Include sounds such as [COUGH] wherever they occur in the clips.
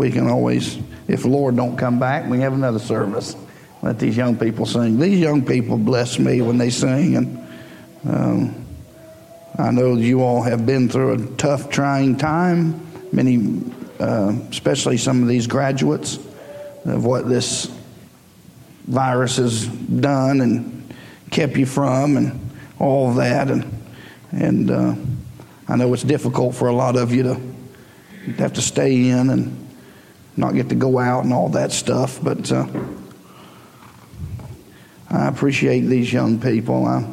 we can always, if the Lord don't come back, we have another service. Let these young people sing. These young people bless me when they sing, and um, I know you all have been through a tough, trying time. Many, uh, especially some of these graduates, of what this virus has done and kept you from, and all that, and and uh, I know it's difficult for a lot of you to have to stay in and not get to go out and all that stuff, but. Uh, I appreciate these young people. I,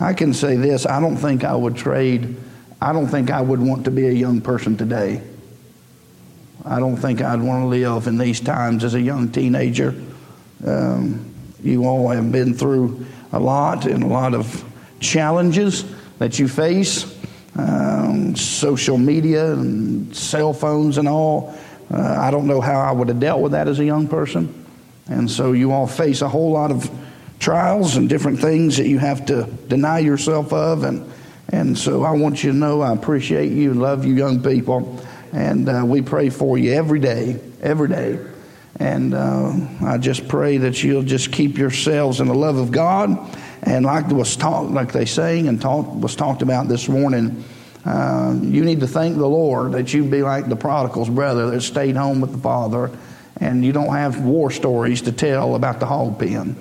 I can say this I don't think I would trade, I don't think I would want to be a young person today. I don't think I'd want to live in these times as a young teenager. Um, you all have been through a lot and a lot of challenges that you face um, social media and cell phones and all. Uh, I don't know how I would have dealt with that as a young person. And so you all face a whole lot of trials and different things that you have to deny yourself of. And, and so I want you to know I appreciate you and love you, young people. And uh, we pray for you every day, every day. And uh, I just pray that you'll just keep yourselves in the love of God. And like was taught, like they sang and talk, was talked about this morning, uh, you need to thank the Lord that you be like the prodigal's brother that stayed home with the father, and you don't have war stories to tell about the hog pen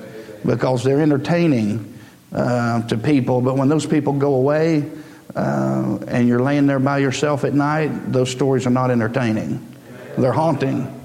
because they're entertaining uh, to people. But when those people go away uh, and you're laying there by yourself at night, those stories are not entertaining. They're haunting.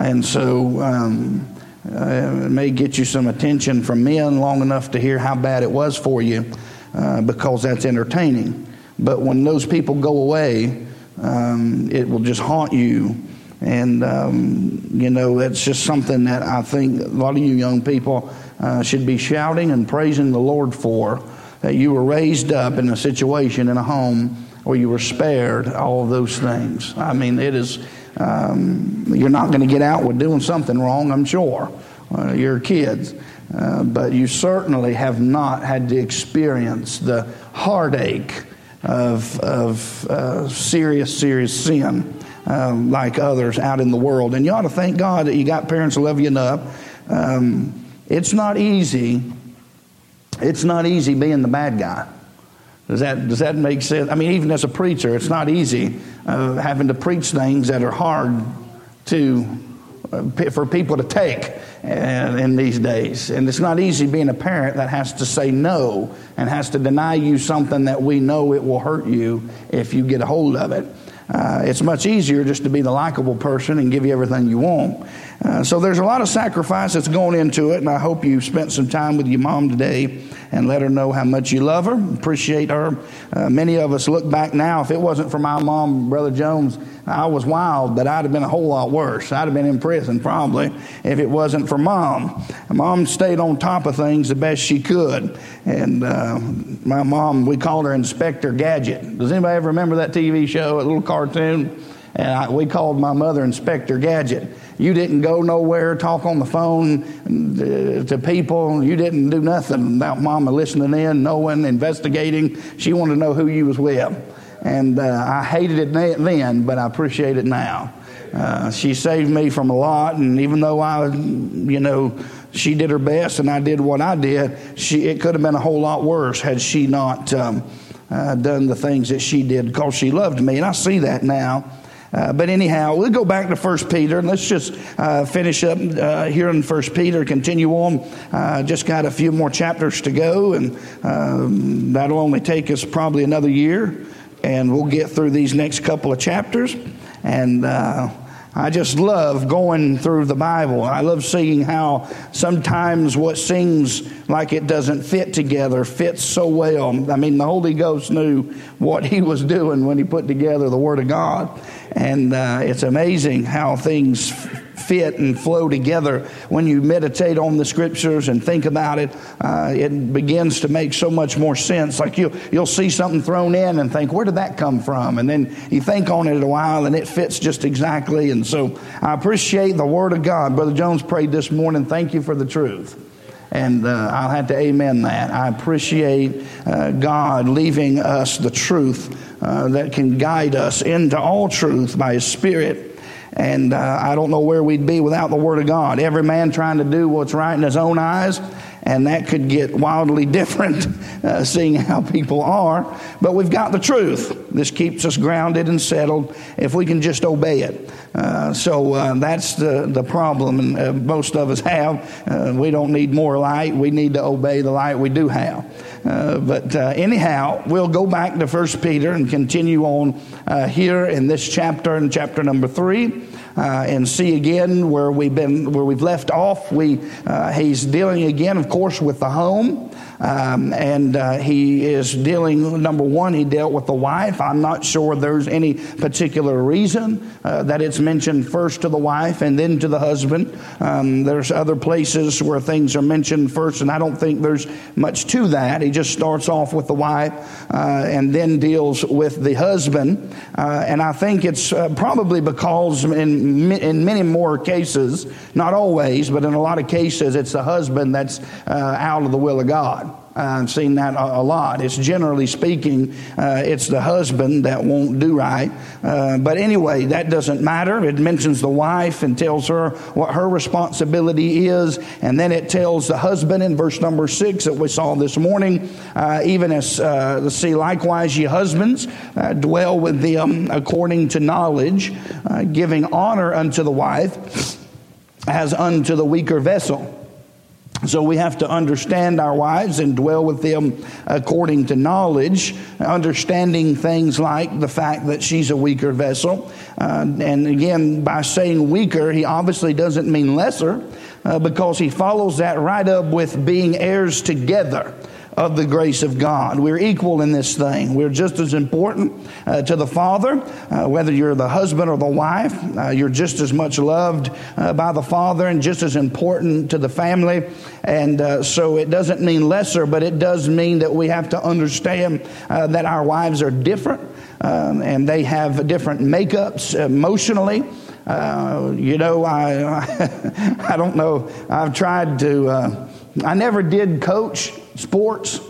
And so um, uh, it may get you some attention from men long enough to hear how bad it was for you uh, because that's entertaining. But when those people go away, um, it will just haunt you. And, um, you know, it's just something that I think a lot of you young people uh, should be shouting and praising the Lord for. That you were raised up in a situation in a home where you were spared all of those things. I mean, it is, um, you're not going to get out with doing something wrong, I'm sure. Uh, you're kids. Uh, but you certainly have not had to experience the heartache of, of uh, serious, serious sin um, like others out in the world. And you ought to thank God that you got parents who love you enough. Um, it's not easy. It's not easy being the bad guy. Does that, does that make sense? I mean, even as a preacher, it's not easy uh, having to preach things that are hard to, uh, for people to take uh, in these days. And it's not easy being a parent that has to say no and has to deny you something that we know it will hurt you if you get a hold of it. Uh, it's much easier just to be the likable person and give you everything you want. Uh, so there's a lot of sacrifice that's going into it, and I hope you spent some time with your mom today and let her know how much you love her, appreciate her. Uh, many of us look back now. If it wasn't for my mom, Brother Jones, I was wild, but I'd have been a whole lot worse. I'd have been in prison probably if it wasn't for mom. Mom stayed on top of things the best she could. And uh, my mom, we called her Inspector Gadget. Does anybody ever remember that TV show, a little cartoon? And I, we called my mother Inspector Gadget. You didn't go nowhere, talk on the phone uh, to people. You didn't do nothing about mama listening in, knowing, investigating. She wanted to know who you was with. And uh, I hated it then, but I appreciate it now. Uh, she saved me from a lot, and even though I, you know, she did her best and I did what I did, she, it could have been a whole lot worse had she not um, uh, done the things that she did because she loved me. And I see that now. Uh, but anyhow, we'll go back to First Peter and let's just uh, finish up uh, here in First Peter. Continue on. Uh, just got a few more chapters to go, and um, that'll only take us probably another year, and we'll get through these next couple of chapters. And uh, I just love going through the Bible. I love seeing how sometimes what seems like it doesn't fit together fits so well. I mean, the Holy Ghost knew what he was doing when he put together the Word of God. And uh, it's amazing how things fit and flow together when you meditate on the scriptures and think about it. Uh, it begins to make so much more sense. Like you, you'll see something thrown in and think, where did that come from? And then you think on it a while and it fits just exactly. And so I appreciate the Word of God. Brother Jones prayed this morning, thank you for the truth. And uh, I'll have to amen that. I appreciate uh, God leaving us the truth uh, that can guide us into all truth by His Spirit. And uh, I don't know where we'd be without the Word of God. Every man trying to do what's right in his own eyes, and that could get wildly [LAUGHS] different, uh, seeing how people are. But we've got the truth. This keeps us grounded and settled if we can just obey it. Uh, so uh, that's the, the problem, and uh, most of us have. Uh, we don't need more light, we need to obey the light we do have. Uh, but uh, anyhow, we'll go back to First Peter and continue on uh, here in this chapter, in chapter number three. Uh, and see again where we've been where we've left off we uh, he's dealing again of course with the home um, and uh, he is dealing, number one, he dealt with the wife. I'm not sure there's any particular reason uh, that it's mentioned first to the wife and then to the husband. Um, there's other places where things are mentioned first, and I don't think there's much to that. He just starts off with the wife uh, and then deals with the husband. Uh, and I think it's uh, probably because in, in many more cases, not always, but in a lot of cases, it's the husband that's uh, out of the will of God. I've seen that a, lot. It's generally speaking, uh, it's the husband that won't do right. Uh, but anyway, that doesn't matter. It mentions the wife and tells her what her responsibility is. And then it tells the husband in verse number six that we saw this morning, uh, even as, uh, let's see, likewise, ye husbands, uh, dwell with them according to knowledge, uh, giving honor unto the wife as unto the weaker vessel so we have to understand our wives and dwell with them according to knowledge, understanding things like the fact that she's a weaker vessel. Uh, and again, by saying weaker, he obviously doesn't mean lesser uh, because he follows that right up with being heirs together of the grace of God. We're equal in this thing. We're just as important uh, to the Father, uh, whether you're the husband or the wife. Uh, you're just as much loved uh, by the Father and just as important to the family. And uh, so it doesn't mean lesser, but it does mean that we have to understand uh, that our wives are different um, and they have different makeups emotionally. You know, I, [LAUGHS] I don't know. I've tried to, I never did coach sports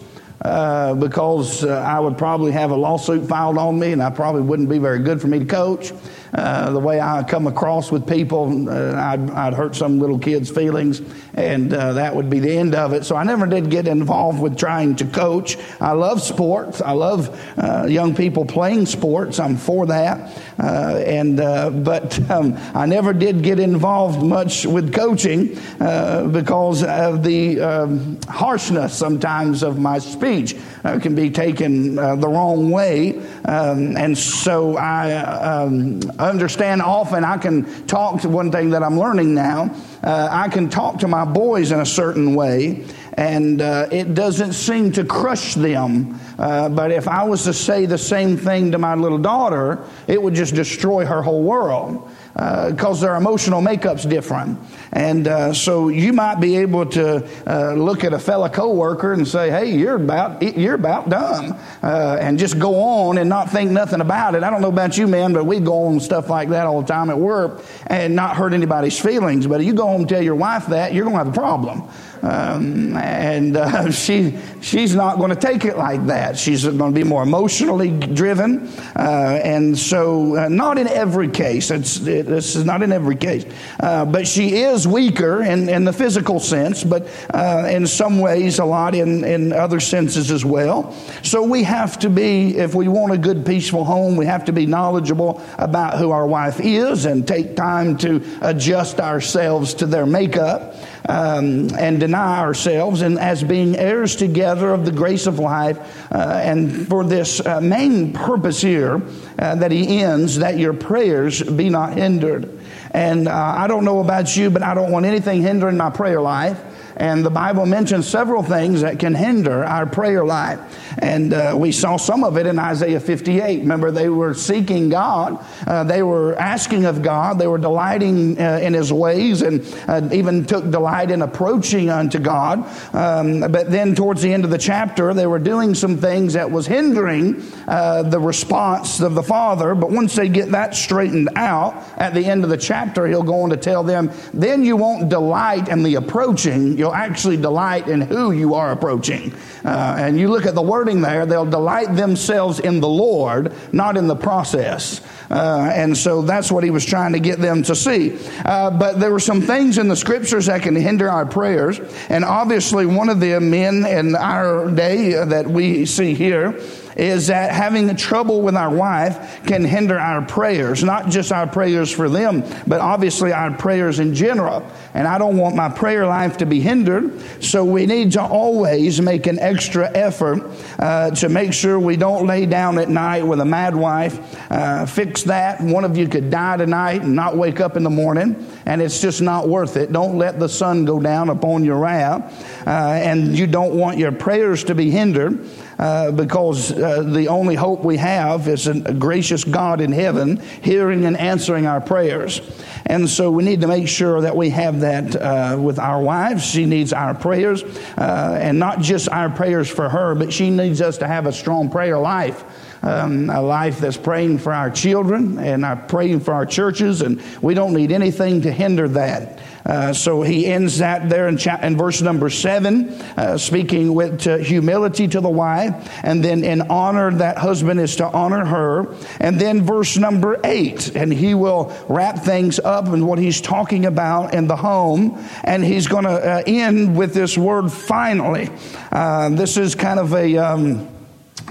uh, because uh, I would probably have a lawsuit filed on me and I probably wouldn't be very good for me to coach. Uh, the way I come across with people, uh, I'd, I'd, hurt some little kid's feelings, and uh, that would be the end of it. So I never did get involved with trying to coach. I love sports. I love uh, young people playing sports. I'm for that. Uh, and but um, I never did get involved much with coaching because of the um, harshness sometimes of my speech can be taken the wrong way, um, and so I um, understand often. I can talk to one thing that I'm learning now. Uh, I can talk to my boys in a certain way, and uh, it doesn't seem to crush them. Uh, but if I was to say the same thing to my little daughter, it would just destroy her whole world because uh, their emotional makeup's different. And uh, so you might be able to uh, look at a fellow coworker and say, "Hey, you're about you're about dumb," uh, and just go on and not think nothing about it. I don't know about you, man, but we go on stuff like that all the time at work and not hurt anybody's feelings. But if you go home and tell your wife that, you're going to have a problem. Um, and uh, [LAUGHS] she she's not going to take it like that. She's going to be more emotionally driven, uh, and so uh, not in every case. It's it, this is not in every case, uh, but she is weaker in, in the physical sense, but uh, in some ways a lot in in other senses as well. So we have to be, if we want a good peaceful home, we have to be knowledgeable about who our wife is and take time to adjust ourselves to their makeup um, and deny ourselves, and as being heirs together of the grace of life, uh, and for this uh, main purpose here uh, that he ends, that your prayers be not hindered. And uh, I don't know about you, but I don't want anything hindering my prayer life. And the Bible mentions several things that can hinder our prayer life. And uh, we saw some of it in Isaiah 58. Remember, they were seeking God, uh, they were asking of God, they were delighting uh, in His ways, and uh, even took delight in approaching unto God. Um, but then, towards the end of the chapter, they were doing some things that was hindering uh, the response of the Father. But once they get that straightened out, at the end of the chapter, He'll go on to tell them, then you won't delight in the approaching, you'll they'll actually delight in who you are approaching. Uh, and you look at the wording there, they'll delight themselves in the Lord, not in the process. Uh, and so that's what he was trying to get them to see. Uh, but there were some things in the scriptures that can hinder our prayers. And obviously, one of them, men in our day that we see here, is that having trouble with our wife can hinder our prayers, not just our prayers for them, but obviously our prayers in general. And I don't want my prayer life to be hindered, so we need to always make an extra effort uh, to make sure we don't lay down at night with a mad wife. Uh, fix that. One of you could die tonight and not wake up in the morning, and it's just not worth it. Don't let the sun go down upon your wrath, uh, and you don't want your prayers to be hindered. Uh, because uh, the only hope we have is a gracious God in heaven hearing and answering our prayers. And so we need to make sure that we have that uh, with our wives. She needs our prayers, uh, and not just our prayers for her, but she needs us to have a strong prayer life. Um, a life that's praying for our children and our praying for our churches, and we don't need anything to hinder that. Uh, so he ends that there in, cha- in verse number seven, uh, speaking with humility to the wife, and then in honor, that husband is to honor her. And then verse number eight, and he will wrap things up in what he's talking about in the home, and he's going to uh, end with this word finally. Uh, this is kind of a. Um,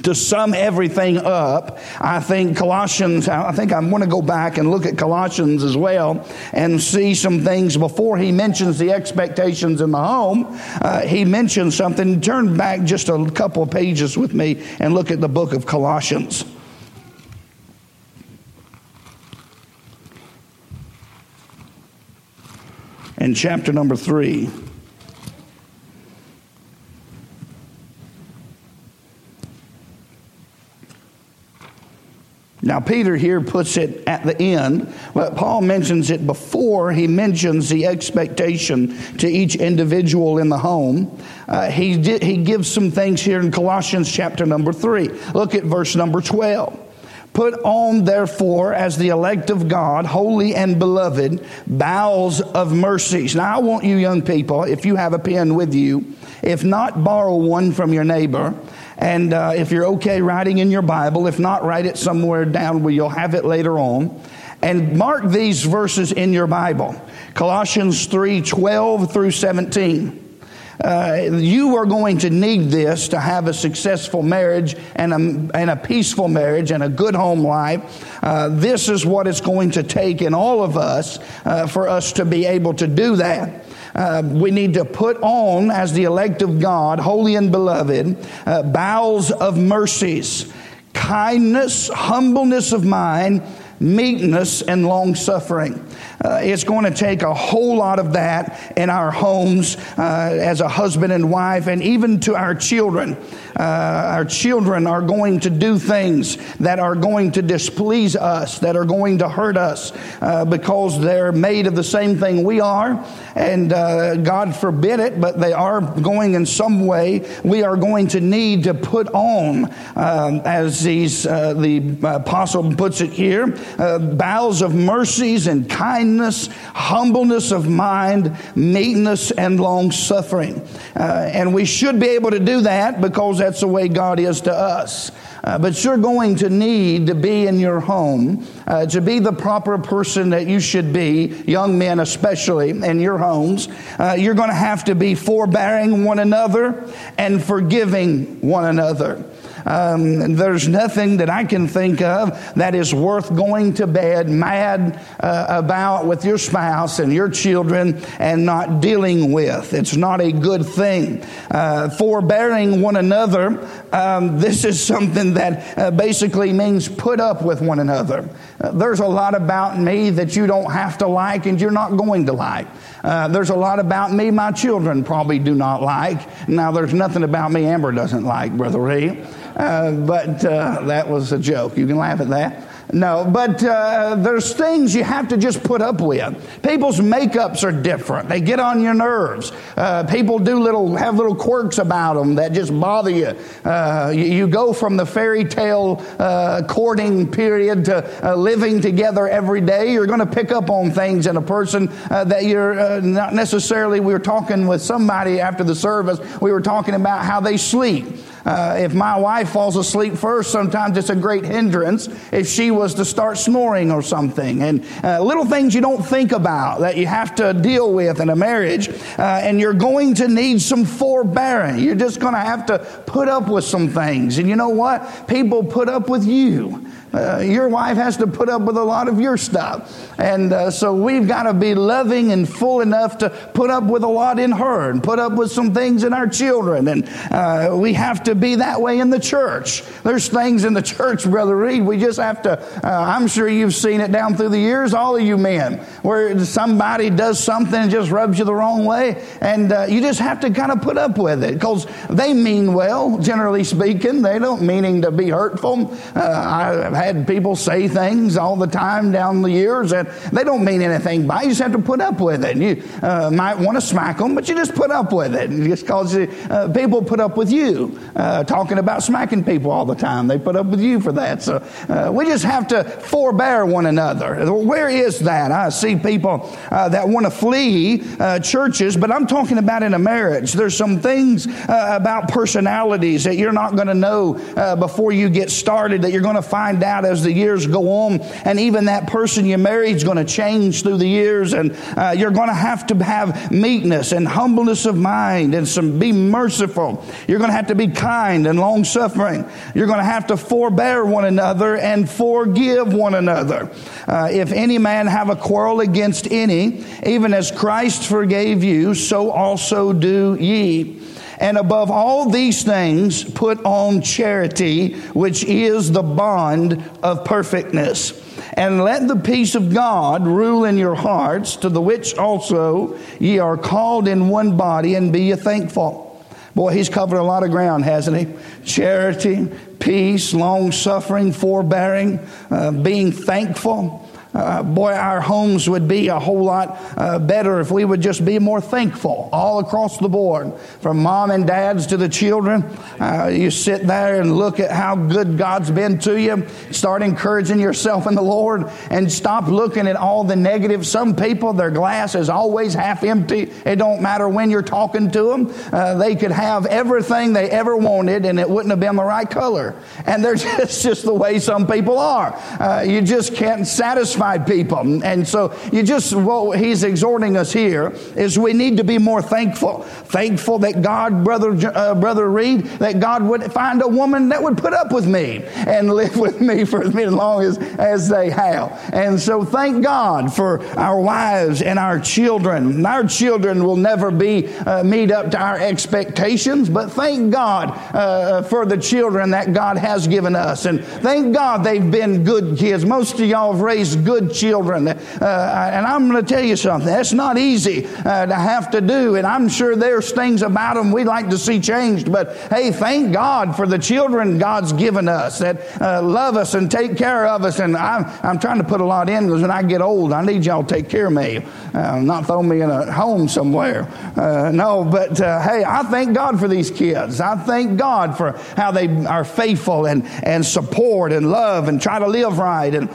to sum everything up, I think Colossians, I think I'm going to go back and look at Colossians as well and see some things before he mentions the expectations in the home. Uh, he mentions something. Turn back just a couple of pages with me and look at the book of Colossians. In chapter number three. Now, Peter here puts it at the end, but Paul mentions it before he mentions the expectation to each individual in the home. Uh, he, he gives some things here in Colossians chapter number 3. Look at verse number 12. Put on, therefore, as the elect of God, holy and beloved, bowels of mercies. Now, I want you young people, if you have a pen with you, if not, borrow one from your neighbor and uh, if you're okay writing in your Bible, if not, write it somewhere down where you'll have it later on. And mark these verses in your Bible Colossians 3 12 through 17. Uh, you are going to need this to have a successful marriage and a, and a peaceful marriage and a good home life. Uh, this is what it's going to take in all of us uh, for us to be able to do that. Uh, we need to put on, as the elect of God, holy and beloved, uh, bowels of mercies, kindness, humbleness of mind, meekness, and long suffering. Uh, it's going to take a whole lot of that in our homes uh, as a husband and wife, and even to our children. Uh, our children are going to do things that are going to displease us, that are going to hurt us, uh, because they're made of the same thing we are. And uh, God forbid it, but they are going in some way. We are going to need to put on, um, as these, uh, the apostle puts it here, bowels of mercies and kindness kindness, humbleness of mind, meekness, and long suffering. Uh, and we should be able to do that because that's the way God is to us. Uh, but you're going to need to be in your home, uh, to be the proper person that you should be, young men especially, in your homes. Uh, you're going to have to be forbearing one another and forgiving one another. Um, there's nothing that I can think of that is worth going to bed mad uh, about with your spouse and your children and not dealing with. It's not a good thing. Uh, forbearing one another, um, this is something that uh, basically means put up with one another. Uh, there's a lot about me that you don't have to like and you're not going to like. Uh, there's a lot about me my children probably do not like. Now, there's nothing about me Amber doesn't like, Brother Ray. Uh, but uh, that was a joke. You can laugh at that. No, but uh, there's things you have to just put up with. People's makeups are different. They get on your nerves. Uh, people do little, have little quirks about them that just bother you. Uh, you, you, go from the fairy tale uh, courting period to uh, living together every day. You're going to pick up on things in a person uh, that you're not necessarily. We were talking with somebody after the service. We were talking about how they sleep. Uh, if my wife falls asleep first, sometimes it's a great hindrance if she was to start snoring or something. And uh, little things you don't think about that you have to deal with in a marriage. Uh, and you're going to need some forbearance. You're just going to have to put up with some things. And you know what? People put up with you. Uh, your wife has to put up with a lot of your stuff. And uh, so we've got to be loving and full enough to put up with a lot in her and put up with some things in our children. And uh, we have to be that way in the church. There's things in the church, Brother Reed, we just have to, uh, I'm sure you've seen it down through the years, all of you men, where somebody does something and just rubs you the wrong way. And uh, you just have to kind of put up with it because they mean well, generally speaking. They don't meaning to be hurtful. Uh, I had people say things all the time down the years that they don't mean anything by. You just have to put up with it. You uh, might want to smack them, but you just put up with it. And just because uh, people put up with you uh, talking about smacking people all the time, they put up with you for that. So uh, we just have to forbear one another. Where is that? I see people uh, that want to flee uh, churches, but I'm talking about in a marriage. There's some things about personalities that you're not going to know before you get started that you're going to find out out as the years go on. And even that person you married is going to change through the years. And uh, you're going to have to have meekness and humbleness of mind and some be merciful. You're going to have to be kind and long suffering. You're going to have to forbear one another and forgive one another. Uh, if any man have a quarrel against any, even as Christ forgave you, so also do ye. And above all these things, put on charity, which is the bond of perfectness. And let the peace of God rule in your hearts, to the which also ye are called in one body, and be ye thankful. Boy, he's covered a lot of ground, hasn't he? Charity, peace, long suffering, forbearing, uh, being thankful. Uh, boy, our homes would be a whole lot uh, better if we would just be more thankful all across the board, from mom and dads to the children. Uh, you sit there and look at how good God's been to you. Start encouraging yourself in the Lord and stop looking at all the negative. Some people, their glass is always half empty. It don't matter when you're talking to them. Uh, they could have everything they ever wanted and it wouldn't have been the right color. And they're [LAUGHS] just, just the way some people are. Uh, you just can't satisfy people. And so you just, what he's exhorting us here is we need to be more thankful. Thankful that God, brother, uh, brother Reed, that God would find a woman that would put up with me and live with me for as long as, as they have. And so thank God for our wives and our children. Our children will never be, uh, meet up to our expectations, but thank God uh, for the children that God has given us. And thank God they've been good kids. Most of y'all have raised good good children. Uh, and I'm going to tell you something. That's not easy uh, to have to do. And I'm sure there's things about them we'd like to see changed. But hey, thank God for the children God's given us that uh, love us and take care of us. And I'm, I'm trying to put a lot in because when I get old, I need y'all to take care of me, uh, not throw me in a home somewhere. Uh, no, but uh, hey, I thank God for these kids. I thank God for how they are faithful and, and support and love and try to live right. And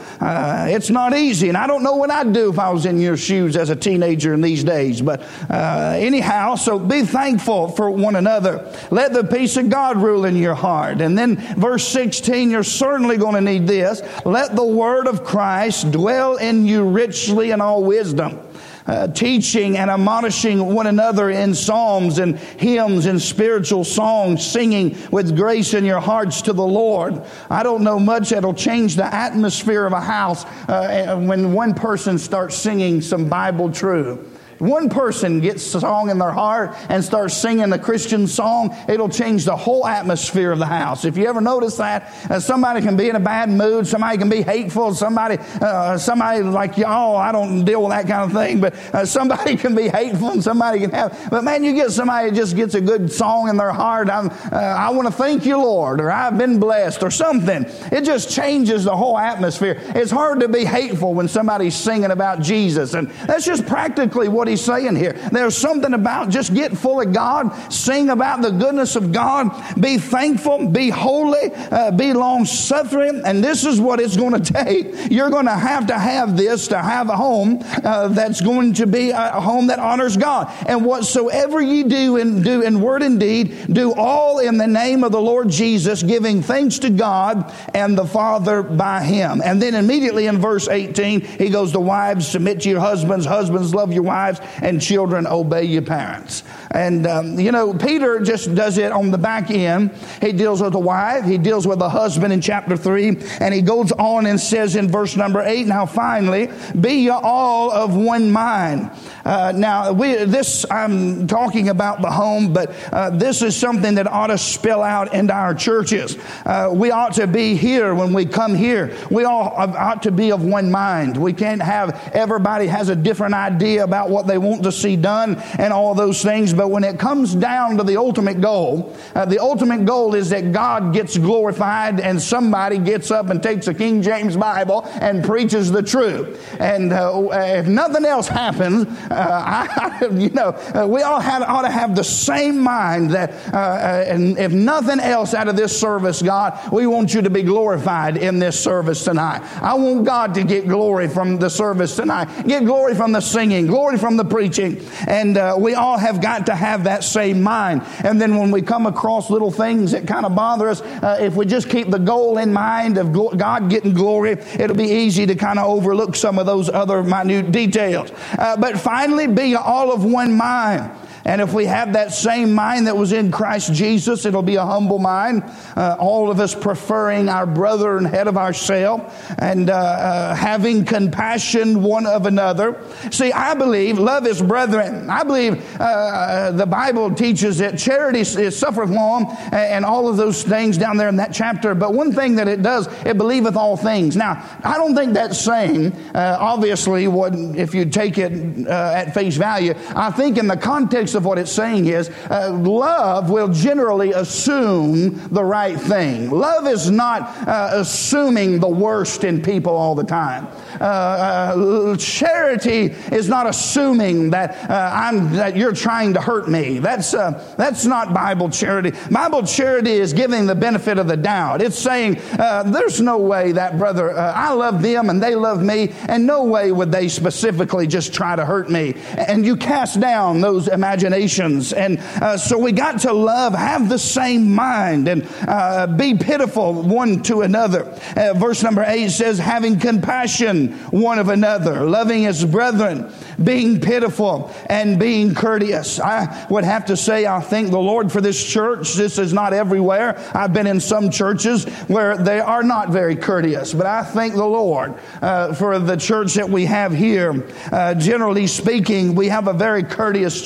it's not not easy. And I don't know what I'd do if I was in your shoes as a teenager in these days. But uh, anyhow, so be thankful for one another. Let the peace of God rule in your heart. And then verse 16, you're certainly going to need this. Let the word of Christ dwell in you richly in all wisdom uh, teaching and admonishing one another in psalms and hymns and spiritual songs, singing with grace in your hearts to the Lord. I don't know much that'll change the atmosphere of a house uh, when one person starts singing some Bible truth. One person gets a song in their heart and starts singing a Christian song, it'll change the whole atmosphere of the house. If you ever notice that, uh, somebody can be in a bad mood, somebody can be hateful, somebody, uh, somebody like y'all, I don't deal with that kind of thing, but uh, somebody [LAUGHS] can be hateful and somebody can have, but man, you get somebody that just gets a good song in their heart. Uh, I want to thank you, Lord, or I've been blessed, or something. It just changes the whole atmosphere. It's hard to be hateful when somebody's singing about Jesus, and that's just practically what he's saying here. There's something about just get full of God, sing about the goodness of God, be thankful, be holy, uh, be long suffering, and this is what it's going [LAUGHS] to take. You're going to have to have this to have a home uh, that's going to be a home that honors God. And whatsoever you do in do in word and deed, do all in the name of the Lord Jesus, giving thanks to God and the Father by Him. And then immediately in verse 18, he goes, "The wives submit to your husbands, husbands love your wives, and children obey your parents." And um, you know, Peter just does it on the back end. He deals with a wife, he deals with a husband in chapter three, and he goes on and says in verse number eight, "Now finally, be ye all of one mind." Uh, now, we, this I'm talking about the home, but uh, this is something that ought to spill out into our churches. Uh, we ought to be here when we come here. We all ought to be of one mind. We can't have everybody has a different idea about what they want to see done and all those things. But when it comes down to the ultimate goal, uh, the ultimate goal is that God gets glorified and somebody gets up and takes a King James Bible and preaches the truth. And uh, if nothing else happens, uh, [LAUGHS] I, you know, uh, we all have, ought to have the same mind that, uh, uh, and if nothing else out of this service, God, we want you to be glorified in this service tonight. I want God to get glory from the service tonight, get glory from the singing, glory from the preaching, and uh, we all have got to have that same mind. And then when we come across little things that kind of bother us, uh, if we just keep the goal in mind of God getting glory, it'll be easy to kind of overlook some of those other minute details. but finally, be all of one mind. And if we have that same mind that was in Christ Jesus, it'll be a humble mind. Uh, all of us preferring our brother and head of ourselves and uh, uh, having compassion one of another. See, I believe love is brethren. I believe uh, uh, the Bible teaches that charity is suffereth long and all of those things down there in that chapter. But one thing that it does, it believeth all things. Now, I don't think that's saying, uh, obviously, what, if you take it at face value, I think in the context of what it's saying is uh, love will generally assume the right thing. Love is not uh, assuming the worst in people all the time. Uh, uh charity is not assuming that, uh, I'm, that you're trying to hurt me. That's, uh, that's not Bible charity. Bible charity is giving the benefit of the doubt. It's saying, there's no way that brother, I love them and they love me, and no way would they specifically just try to hurt me. And you cast down those imaginations imaginations. And uh, so we got to love, have the same mind, and uh, be pitiful one to another. Uh, verse number eight says, having compassion one of another, loving his brethren, being pitiful, and being courteous. I would have to say, I thank the Lord for this church. This is not everywhere. I've been in some churches where they are not very courteous, but I thank the Lord uh, for the church that we have here. Uh, generally speaking, we have a very courteous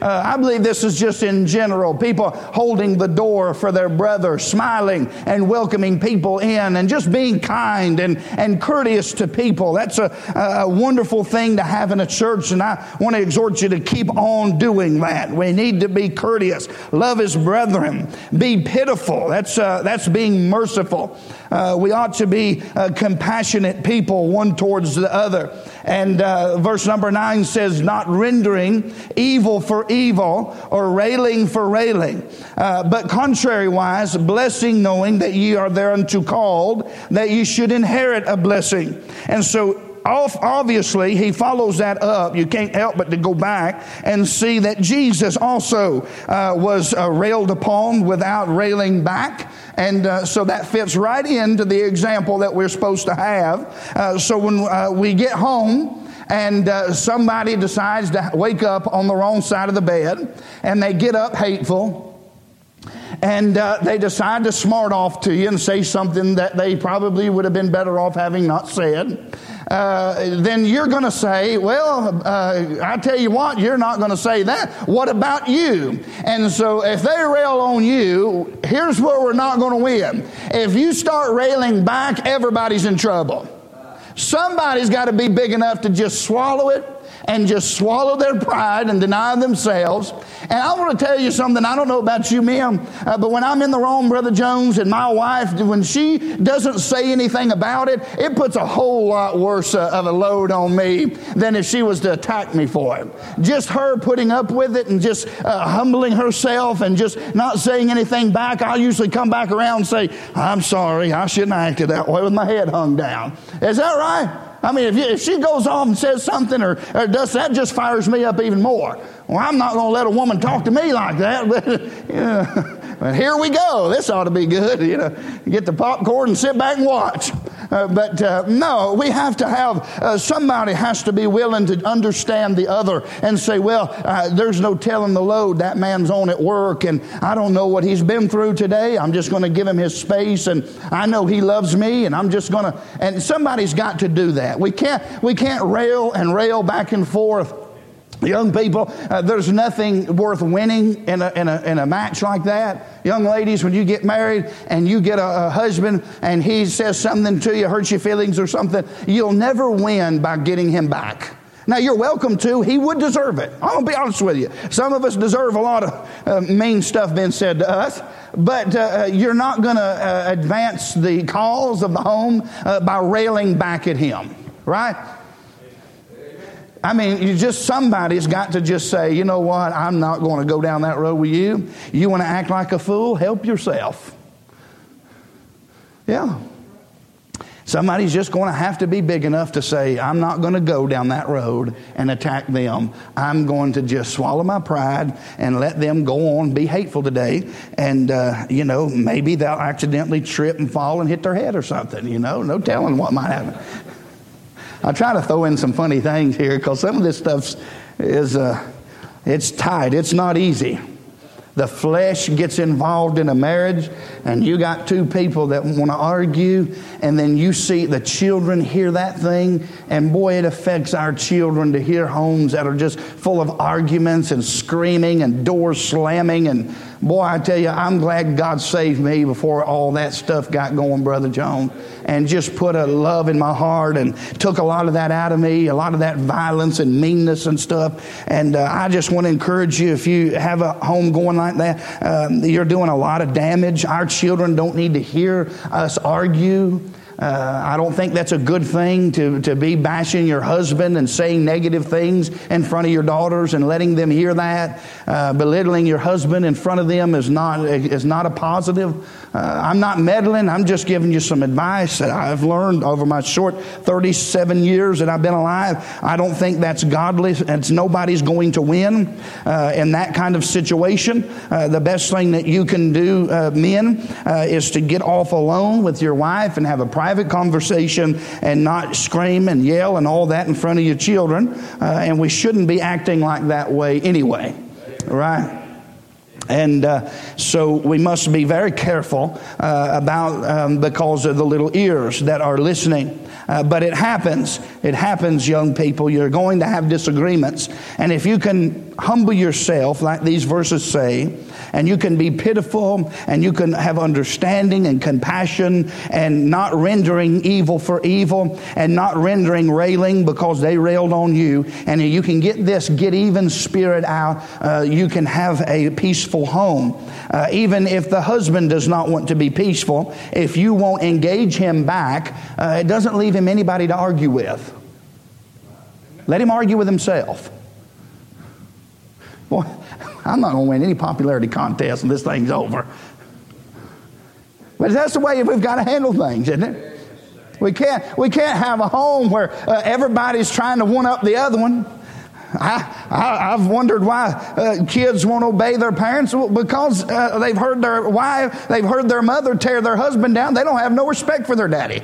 Uh, I believe this is just in general. People holding the door for their brother, smiling and welcoming people in, and just being kind and, and courteous to people. That's a, a wonderful thing to have in a church, and I want to exhort you to keep on doing that. We need to be courteous, love his brethren, be pitiful. That's, uh, that's being merciful. Uh, we ought to be uh, compassionate people one towards the other. And uh, verse number nine says, not rendering evil for evil or railing for railing, uh, but contrariwise, blessing, knowing that ye are thereunto called, that ye should inherit a blessing. And so obviously he follows that up you can't help but to go back and see that jesus also uh, was uh, railed upon without railing back and uh, so that fits right into the example that we're supposed to have uh, so when uh, we get home and uh, somebody decides to wake up on the wrong side of the bed and they get up hateful and uh, they decide to smart off to you and say something that they probably would have been better off having not said. Uh, then you're going to say, Well, uh, I tell you what, you're not going to say that. What about you? And so if they rail on you, here's where we're not going to win. If you start railing back, everybody's in trouble. Somebody's got to be big enough to just swallow it and just swallow their pride and deny themselves. And I want to tell you something. I don't know about you, ma'am, uh, but when I'm in the wrong, Brother Jones, and my wife, when she doesn't say anything about it, it puts a whole lot worse uh, of a load on me than if she was to attack me for it. Just her putting up with it and just uh, humbling herself and just not saying anything back, I'll usually come back around and say, I'm sorry, I shouldn't have acted that way with my head hung down. Is that right? I mean, if, you, if she goes off and says something or, or does that, just fires me up even more. Well, I'm not going to let a woman talk to me like that. [LAUGHS] But, you [LAUGHS] but here we go. This ought to be good. You know, get the popcorn and sit back and watch. Uh, but uh, no, we have to have uh, somebody has to be willing to understand the other and say, well, uh, there's no telling the load that man's on at work, and I don't know what he's been through today. I'm just going to give him his space, and I know he loves me, and I'm just going to. And somebody's got to do that. We can't we can't rail and rail back and forth Young people, uh, there's nothing worth winning in a, in, a, in a match like that. Young ladies, when you get married and you get a, a, husband and he says something to you, hurts your feelings or something, you'll never win by getting him back. Now, you're welcome to. He would deserve it. I'm going to be honest with you. Some of us deserve a lot of uh, mean stuff being said to us, but uh, uh you're not going to uh, advance the cause of the home uh, by railing back at him, right? I mean, you just somebody's got to just say, you know what, I'm not going to go down that road with you. You want to act like a fool? Help yourself. Yeah. Somebody's just going to have to be big enough to say, I'm not going to go down that road and attack them. I'm going to just swallow my pride and let them go on, be hateful today. And, uh, you know, maybe they'll accidentally trip and fall and hit their head or something, you know, no telling what might happen. I try to throw in some funny things here because some of this stuff is uh, it's tight. It's not easy. The flesh gets involved in a marriage, and you got two people that want to argue, and then you see the children hear that thing, and boy, it affects our children to hear homes that are just full of arguments and screaming and doors slamming and Boy, I tell you, I'm glad God saved me before all that stuff got going, Brother Jones, and just put a love in my heart and took a lot of that out of me, a lot of that violence and meanness and stuff. And uh, I just want to encourage you if you have a home going like that, um, you're doing a lot of damage. Our children don't need to hear us argue. Uh, I don't think that's a good thing to, to be bashing your husband and saying negative things in front of your daughters and letting them hear that. Uh, belittling your husband in front of them is not, is not a positive. Uh, I'm not meddling. I'm just giving you some advice that I've learned over my short 37 years that I've been alive. I don't think that's godly. It's nobody's going to win uh, in that kind of situation. Uh, the best thing that you can do, uh, men, is to get off alone with your wife and have a private conversation and not scream and yell and all that in front of your children. Uh, and we shouldn't be acting like that way anyway, right? And uh, so we must be very careful uh, about um, because of the little ears that are listening. Uh, but it happens. It happens, young people. You're going to have disagreements. And if you can humble yourself, like these verses say, and you can be pitiful and you can have understanding and compassion and not rendering evil for evil and not rendering railing because they railed on you. And you can get this get even spirit out. Uh, you can have a peaceful home. Uh, even if the husband does not want to be peaceful, if you won't engage him back, uh, it doesn't leave him anybody to argue with. Let him argue with himself. Boy, I'm not going to win any popularity contest and this thing's over. But that's the way we've got to handle things, isn't it? We can't, we can't have a home where uh, everybody's trying to one up the other one. I, I, have wondered why uh, kids won't obey their parents because uh, they've heard their wife, they've heard their mother tear their husband down. They don't have no respect for their daddy.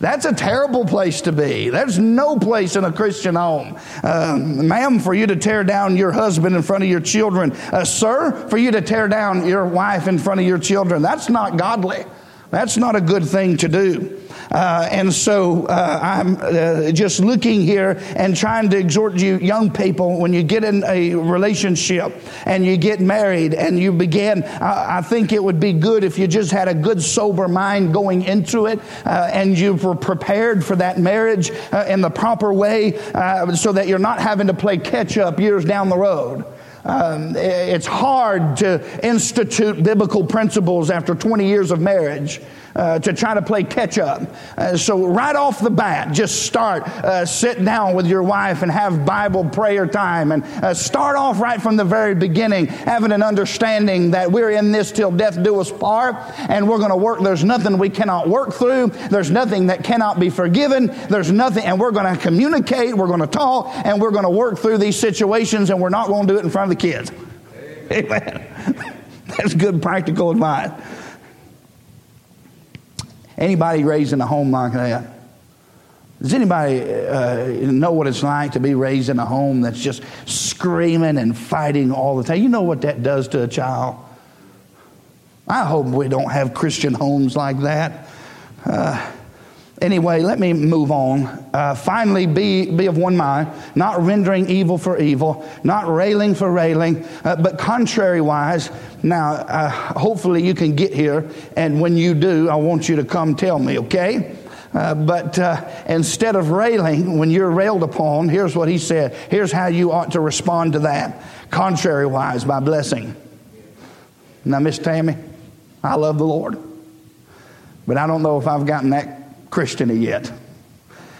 That's a terrible place to be. There's no place in a Christian home. Uh, ma'am, for you to tear down your husband in front of your children. Uh, sir, for you to tear down your wife in front of your children. That's not godly. That's not a good thing to do. Uh, and so uh, I'm uh, just looking here and trying to exhort you, young people, when you get in a relationship and you get married and you begin, I, I think it would be good if you just had a good, sober mind going into it uh, and you were prepared for that marriage uh, in the proper way so that you're not having to play catch up years down the road. Um, it's hard to institute biblical principles after 20 years of marriage uh, to try to play catch up. Uh, so, right off the bat, just start, uh, sit down with your wife and have Bible prayer time and uh, start off right from the very beginning, having an understanding that we're in this till death do us part and we're going to work. There's nothing we cannot work through, there's nothing that cannot be forgiven, there's nothing, and we're going to communicate, we're going to talk, and we're going to work through these situations, and we're not going to do it in front of the kids. [LAUGHS] Amen. [LAUGHS] That's good practical advice. Anybody raised in a home like that? Does anybody uh, know what it's like to be raised in a home that's just screaming and fighting all the time? You know what that does to a child? I hope we don't have Christian homes like that. Uh, Anyway, let me move on. Uh, finally, be, be of one mind, not rendering evil for evil, not railing for railing, uh, but contrariwise. Now, uh, hopefully, you can get here, and when you do, I want you to come tell me, okay? Uh, but uh, instead of railing, when you're railed upon, here's what he said. Here's how you ought to respond to that. Contrariwise, by blessing. Now, Miss Tammy, I love the Lord. But I don't know if I've gotten that Christian yet.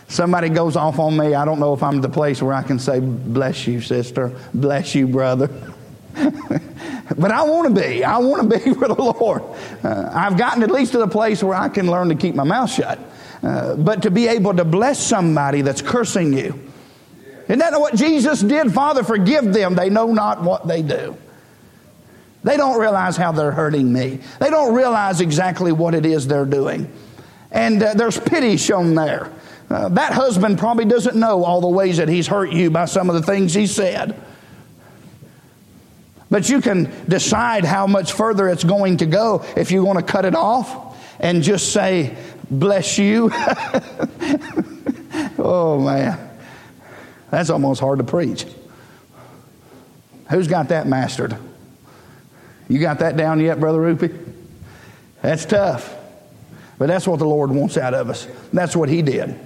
Somebody goes off on me, I don't know if I'm the place where I can say, Bless you, sister. Bless you, brother. [LAUGHS] but I want to be. I want to be [LAUGHS] with the Lord. Uh, I've gotten at least to the place where I can learn to keep my mouth shut. Uh, but to be able to bless somebody that's cursing you. Isn't that what Jesus did? Father, forgive them. They know not what they do. They don't realize how they're hurting me. They don't realize exactly what it is they're doing. And uh, there's pity shown there. Uh, that husband probably doesn't know all the ways that he's hurt you by some of the things he said. But you can decide how much further it's going to go if you want to cut it off and just say, Bless you. [LAUGHS] oh, man. That's almost hard to preach. Who's got that mastered? You got that down yet, Brother Rupee? That's tough. But that's what the Lord wants out of us. That's what He did.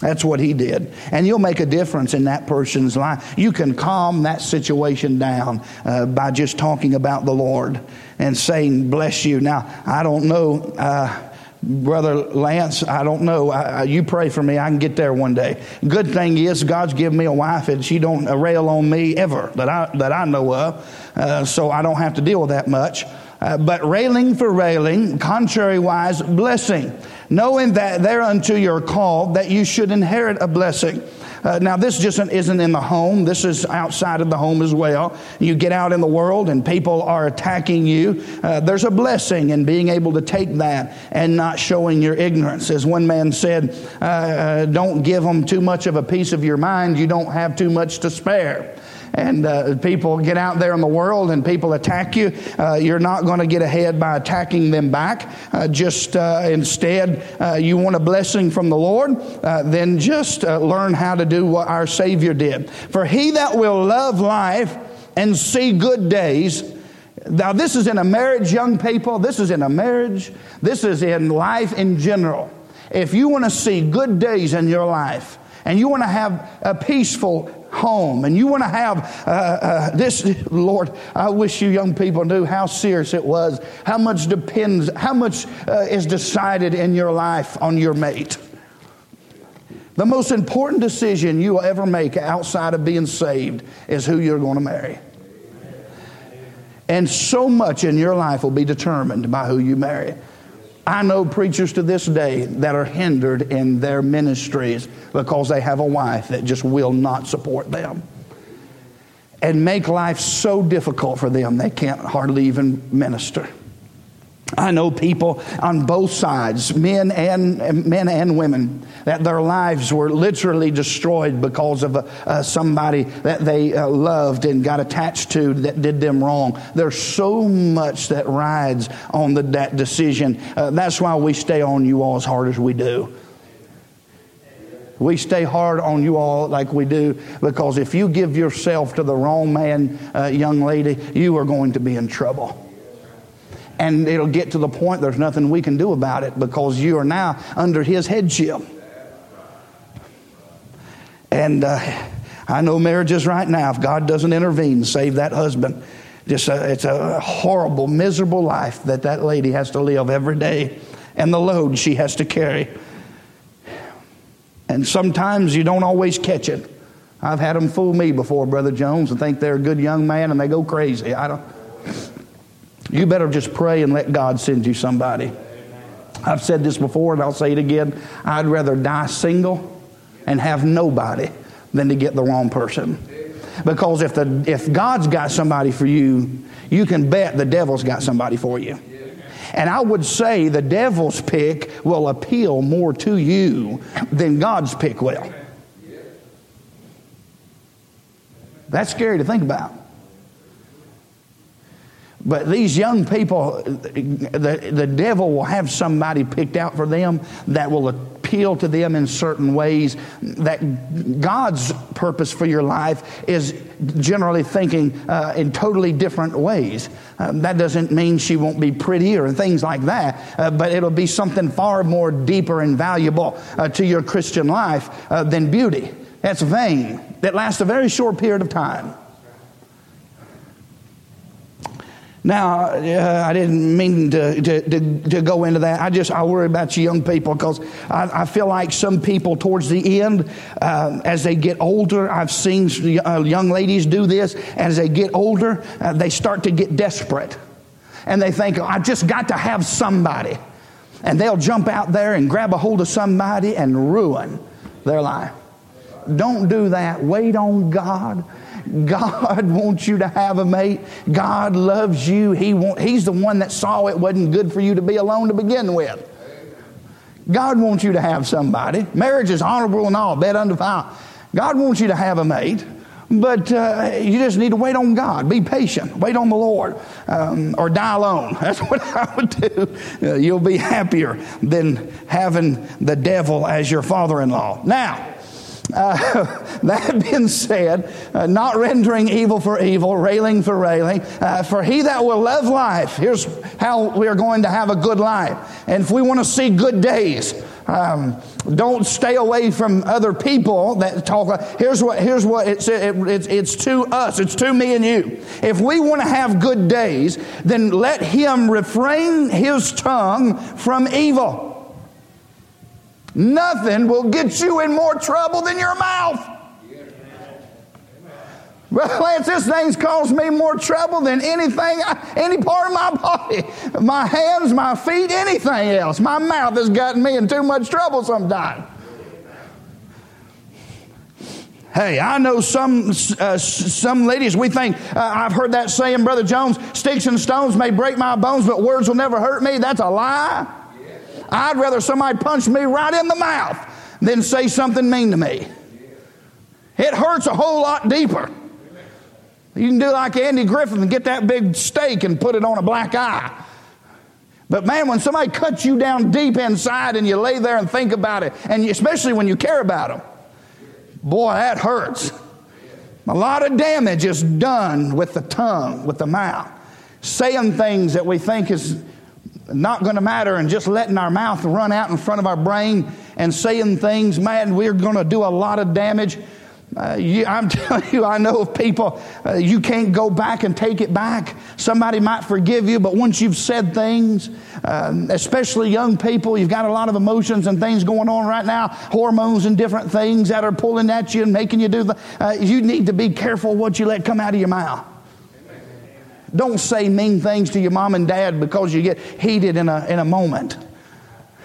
That's what He did. And you'll make a difference in that person's life. You can calm that situation down uh, by just talking about the Lord and saying, Bless you. Now, I don't know. Uh, Brother Lance, I don't know. I, you pray for me. I can get there one day. Good thing is, God's given me a wife, and she don't rail on me ever that I that I know of. Uh, so I don't have to deal with that much. Uh, but railing for railing, contrariwise, blessing, knowing that thereunto you're called, that you should inherit a blessing. Uh, now, this just isn't in the home. This is outside of the home as well. You get out in the world and people are attacking you. Uh, there's a blessing in being able to take that and not showing your ignorance. As one man said, uh, uh don't give them too much of a piece of your mind. You don't have too much to spare and uh, people get out there in the world and people attack you, uh, you're not going to get ahead by attacking them back. Uh, just uh, instead, uh, you want a blessing from the Lord, uh, then just learn how to do what our Savior did. For he that will love life and see good days, now, this is in a marriage, young people. This is in a marriage. This is in life in general. If you want to see good days in your life and you want to have a peaceful home. And you want to have uh, uh, this lord i wish you young people knew how serious it was how much depends how much uh, is decided in your life on your mate. The most important decision you will ever make outside of being saved is who you're going to marry. And so much in your life will be determined by who you marry I know preachers to this day that are hindered in their ministries because they have a wife that just will not support them and make life so difficult for them they can't hardly even minister. I know people on both sides, men and men and women, that their lives were literally destroyed because of uh, somebody that they uh, loved and got attached to that did them wrong. There's so much that rides on the, that decision. Uh, that's why we stay on you all as hard as we do. We stay hard on you all like we do because if you give yourself to the wrong man, uh, young lady, you are going to be in trouble. And it'll get to the point there's nothing we can do about it because you are now under his headship. And uh, I know marriages right now, if God doesn't intervene, save that husband, just a, it's a horrible, miserable life that that lady has to live every day and the load she has to carry. And sometimes you don't always catch it. I've had them fool me before, Brother Jones, and think they're a good young man and they go crazy. I don't. You better just pray and let God send you somebody. I've said this before and I'll say it again. I'd rather die single and have nobody than to get the wrong person. Because if, the, if God's got somebody for you, you can bet the devil's got somebody for you. And I would say the devil's pick will appeal more to you than God's pick will. That's scary to think about. But these young people, the, the devil will have somebody picked out for them that will appeal to them in certain ways. That God's purpose for your life is generally thinking uh, in totally different ways. Uh, that doesn't mean she won't be prettier and things like that, uh, but it'll be something far more deeper and valuable uh, to your Christian life uh, than beauty. That's vain, that lasts a very short period of time. Now, uh, I didn't mean to, to, to, to, go into that. I just, I worry about you young people because I, I feel like some people towards the end, uh, as they get older, I've seen uh, young ladies do this. As they get older, uh, they start to get desperate. And they think, I just got to have somebody. And they'll jump out there and grab a hold of somebody and ruin their life. Don't do that. Wait on God. [LAUGHS] God wants you to have a mate. God loves you. He want, he's the one that saw it wasn't good for you to be alone to begin with. God wants you to have somebody. Marriage is honorable and all, bed undefiled. God wants you to have a mate, but uh, you just need to wait on God. Be patient. Wait on the Lord, um, or die alone. [LAUGHS] That's what I would do. Uh, you'll be happier than having the devil as your father-in-law. Now. Uh, [LAUGHS] that being said, uh, not rendering evil for evil, railing for railing. Uh, for he that will love life, here's how we are going to have a good life. And if we want to see good days, um, don't stay away from other people that talk. Here's what, here's what it's, it, it's, it's to us, it's to me and you. If we want to have good days, then let him refrain his tongue from evil. Nothing will get you in more trouble than your mouth. Well, Lance, this thing's caused me more trouble than anything, any part of my body. My hands, my feet, anything else. My mouth has gotten me in too much trouble sometimes. Hey, I know some uh, some ladies. We think uh, I've heard that saying, Brother Jones. Sticks and stones may break my bones, but words will never hurt me. That's a lie. I'd rather somebody punch me right in the mouth than say something mean to me. It hurts a whole lot deeper. You can do like Andy Griffith and get that big steak and put it on a black eye. But man, when somebody cuts you down deep inside and you lay there and think about it, and especially when you care about them, boy, that hurts. A lot of damage is done with the tongue, with the mouth, saying things that we think is not going to matter and just letting our mouth run out in front of our brain and saying things, man, we're going to do a lot of damage. Uh, you, I'm [LAUGHS] telling you, I know of people, uh, you can't go back and take it back. Somebody might forgive you, but once you've said things, uh, especially young people, you've got a lot of emotions and things going on right now, hormones and different things that are pulling at you and making you do the. Uh, you need to be careful what you let come out of your mouth. Don't say mean things to your mom and dad because you get heated in a, in a moment.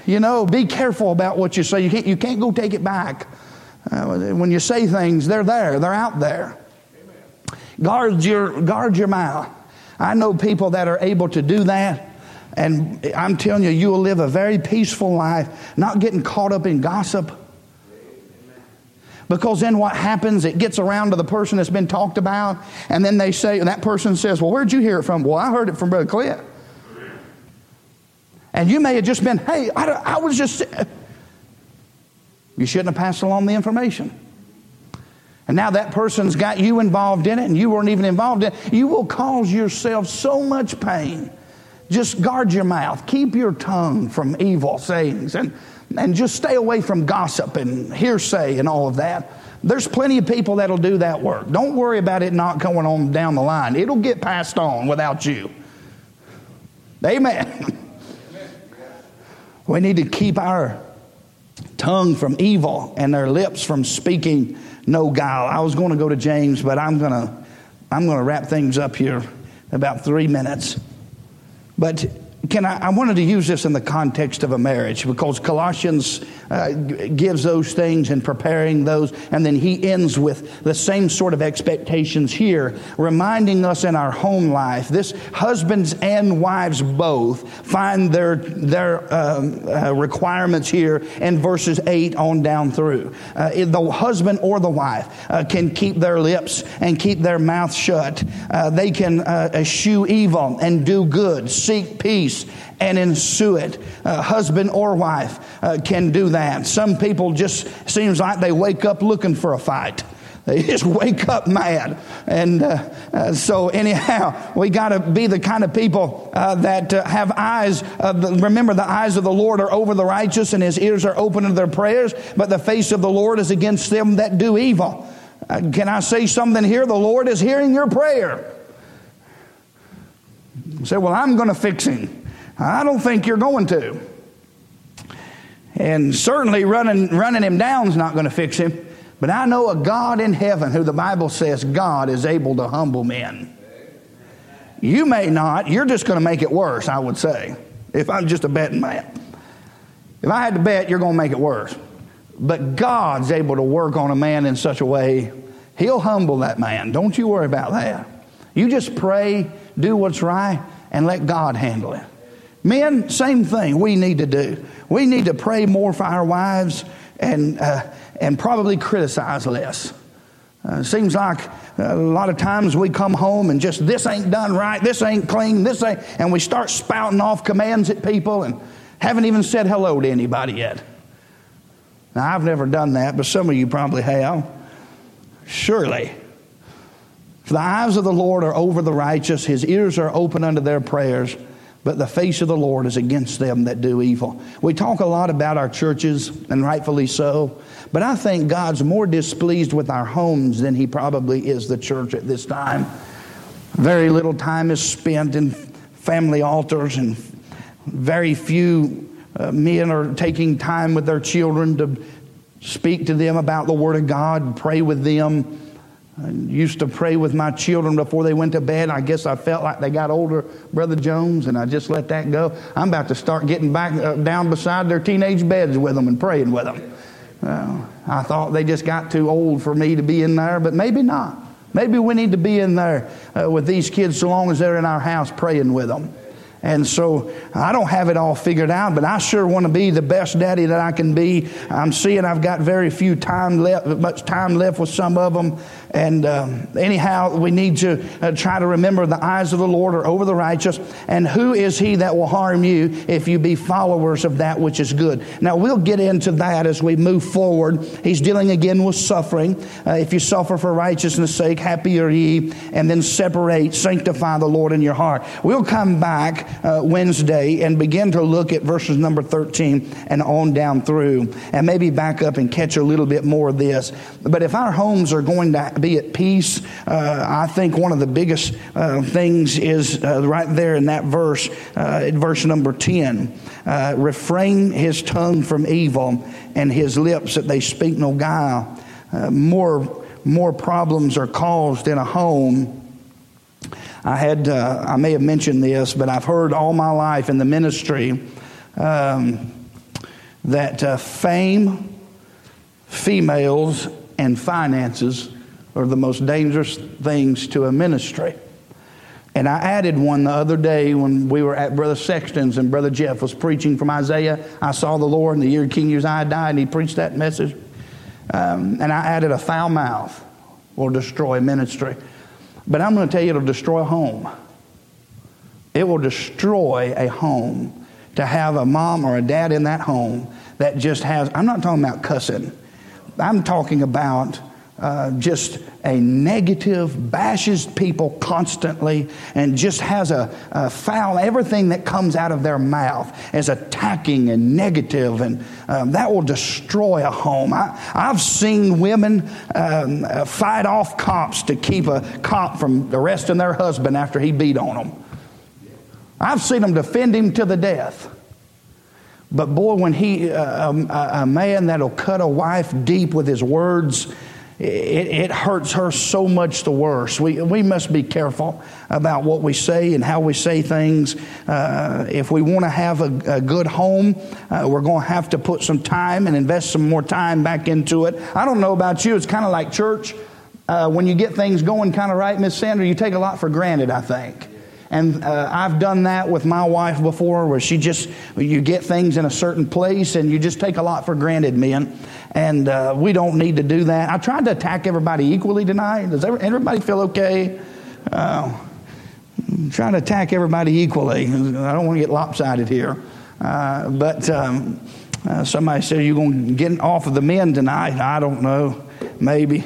You know, be careful about what you say. You can't, you can't go take it back. Uh, when you say things, they're there, they're out there. Guard your, guard your mouth. I know people that are able to do that. And I'm telling you, you will live a very peaceful life, not getting caught up in gossip. Because then what happens, it gets around to the person that's been talked about, and then they say, and that person says, Well, where'd you hear it from? Well, I heard it from Brother Cliff. And you may have just been, Hey, I, I was just. You shouldn't have passed along the information. And now that person's got you involved in it, and you weren't even involved in it. You will cause yourself so much pain. Just guard your mouth, keep your tongue from evil sayings, and and just stay away from gossip and hearsay and all of that. There's plenty of people that'll do that work. Don't worry about it not going on down the line. It'll get passed on without you. Amen. We need to keep our tongue from evil and their lips from speaking no guile. I was going to go to James, but I'm going to I'm going to wrap things up here about 3 minutes. But can I, I wanted to use this in the context of a marriage because Colossians uh, gives those things and preparing those, and then he ends with the same sort of expectations here, reminding us in our home life. This husbands and wives both find their their um, uh, requirements here in verses eight on down through. Uh, the husband or the wife uh, can keep their lips and keep their mouth shut. Uh, they can eschew evil and do good, seek peace and ensue it. Uh, husband or wife uh, can do that. Some people just seems like they wake up looking for a fight. [LAUGHS] They just wake up mad. And uh, uh, so, anyhow, we got to be the kind of people uh, that uh, have eyes. The, remember, the eyes of the Lord are over the righteous, and his ears are open to their prayers, but the face of the Lord is against them that do evil. Can I say something here? The Lord is hearing your prayer. You say, Well, I'm going to fix him. I don't think you're going to. And certainly running, running him down is not going to fix him. But I know a God in heaven who the Bible says God is able to humble men. You may not, you're just going to make it worse, I would say, if I'm just a betting man. If I had to bet, you're going to make it worse. But God's able to work on a man in such a way, He'll humble that man. Don't you worry about that. You just pray, do what's right, and let God handle it. Men, same thing we need to do. We need to pray more for our wives and, uh, and probably criticize less. Uh, seems like a lot of times we come home and just this ain't done right, this ain't clean, this ain't, and we start spouting off commands at people and haven't even said hello to anybody yet. Now, I've never done that, but some of you probably have. Surely. For the eyes of the Lord are over the righteous, his ears are open unto their prayers but the face of the Lord is against them that do evil. We talk a lot about our churches, and rightfully so, but I think God's more displeased with our homes than He probably is the church at this time. Very little time is spent in family altars, and very few uh, men are taking time with their children to speak to them about the Word of God, pray with them I used to pray with my children before they went to bed. I guess I felt like they got older, Brother Jones, and I just let that go. I'm about to start getting back uh, down beside their teenage beds with them and praying with them. Uh, I thought they just got too old for me to be in there, but maybe not. Maybe we need to be in there uh, with these kids so long as they're in our house praying with them. And so I don't have it all figured out, but I sure want to be the best daddy that I can be. I'm seeing I've got very few time left, much time left with some of them. And um, anyhow, we need to uh, try to remember the eyes of the Lord are over the righteous. And who is he that will harm you if you be followers of that which is good? Now, we'll get into that as we move forward. He's dealing again with suffering. Uh, if you suffer for righteousness' sake, happy are ye. And then separate, sanctify the Lord in your heart. We'll come back uh, Wednesday and begin to look at verses number 13 and on down through. And maybe back up and catch a little bit more of this. But if our homes are going to be at peace. Uh, I think one of the biggest uh, things is uh, right there in that verse, uh, verse number 10. Uh, refrain his tongue from evil and his lips that they speak no guile. More, more problems are caused in a home. I had, I may have mentioned this, but I've heard all my life in the ministry um, that fame, females, and finances are the most dangerous things to a ministry. And I added one the other day when we were at Brother Sexton's and Brother Jeff was preaching from Isaiah. I saw the Lord in the year King Uzziah died, and he preached that message. Um, and I added a foul mouth will destroy ministry. But I'm going to tell you, it'll destroy a home. It will destroy a home to have a mom or a dad in that home that just has, I'm not talking about cussing, I'm talking about uh, just a negative, bashes people constantly, and just has a, a, foul, everything that comes out of their mouth is attacking and negative, and um, that will destroy a home. I, have seen women um, fight off cops to keep a cop from arresting their husband after he beat on them. I've seen them defend him to the death. But boy, when he, uh, a, a man that'll cut a wife deep with his words, it, it, hurts her so much the worse. We, we must be careful about what we say and how we say things. Uh, if we want to have a, a good home, uh, we're going to have to put some time and invest some more time back into it. I don't know about you, it's kind of like church. Uh, when you get things going kind of right, Miss Sandra, you take a lot for granted, I think. And uh, I've done that with my wife before, where she just, you get things in a certain place and you just take a lot for granted, men. And uh, we don't need to do that. I tried to attack everybody equally tonight. Does everybody feel okay? Uh, trying to attack everybody equally. I don't want to get lopsided here. Uh, but um, uh, somebody said, You're going to get off of the men tonight. I don't know. Maybe.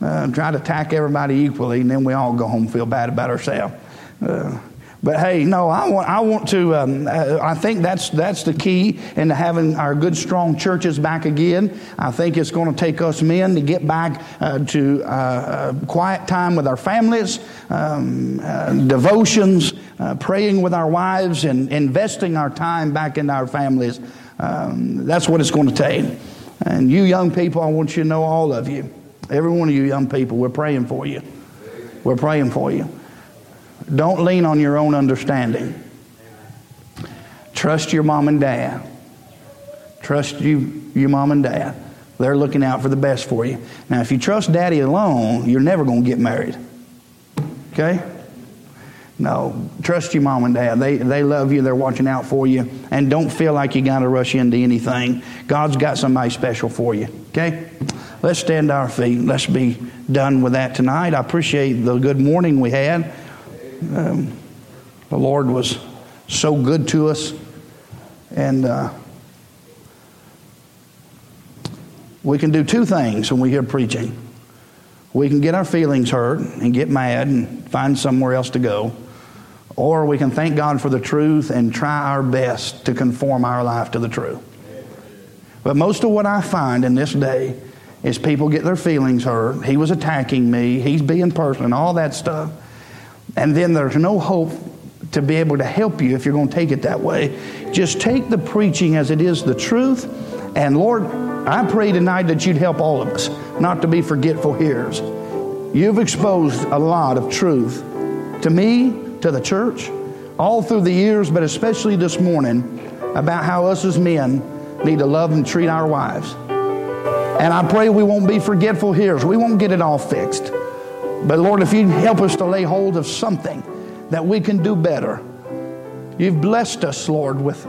Uh, try to attack everybody equally, and then we all go home and feel bad about ourselves. Uh, but hey, no, I want, I want to, um, uh, I think that's, that's the key into having our good, strong churches back again. I think it's going to take us men to get back uh, to uh, uh quiet time with our families, um, uh, devotions, praying with our wives, and investing our time back into our families. Um, that's what it's going to take. And you young people, I want you to know all of you, every one of you young people, we're praying for you. We're praying for you. Don't lean on your own understanding. Trust your mom and dad. Trust you, your mom and dad. They're looking out for the best for you. Now, if you trust daddy alone, you're never going to get married. Okay? No, trust your mom and dad. They, they love you, they're watching out for you, and don't feel like you got to rush into anything. God's got somebody special for you. Okay? Let's stand to our feet. Let's be done with that tonight. I appreciate the good morning we had. Um, the Lord was so good to us. And uh, we can do two things when we hear preaching. We can get our feelings hurt and get mad and find somewhere else to go. Or we can thank God for the truth and try our best to conform our life to the truth. But most of what I find in this day is people get their feelings hurt. He was attacking me. He's being personal and all that stuff. And then there's no hope to be able to help you if you're going to take it that way. Just take the preaching as it is the truth. And Lord, I pray tonight that you'd help all of us not to be forgetful hearers. You've exposed a lot of truth to me, to the church, all through the years, but especially this morning about how us as men need to love and treat our wives. And I pray we won't be forgetful hearers. We won't get it all fixed. But Lord, if you help us to lay hold of something that we can do better, you've blessed us, Lord, with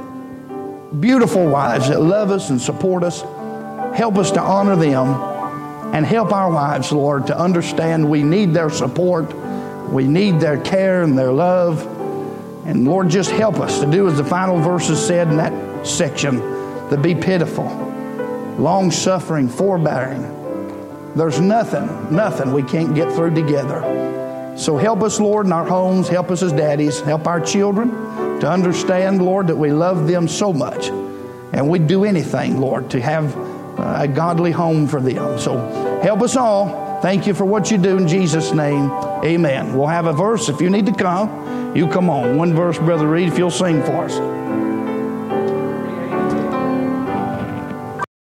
beautiful wives that love us and support us. Help us to honor them and help our wives, Lord, to understand we need their support, we need their care and their love. And Lord, just help us to do as the final verses said in that section to be pitiful, long suffering, forbearing there's nothing, nothing we can't get through together. So help us, Lord, in our homes. Help us as daddies. Help our children to understand, Lord, that we love them so much. And we'd do anything, Lord, to have a godly home for them. So help us all. Thank you for what you do in Jesus' name. Amen. We'll have a verse. If you need to come, you come on. One verse, Brother Reed, if you'll sing for us.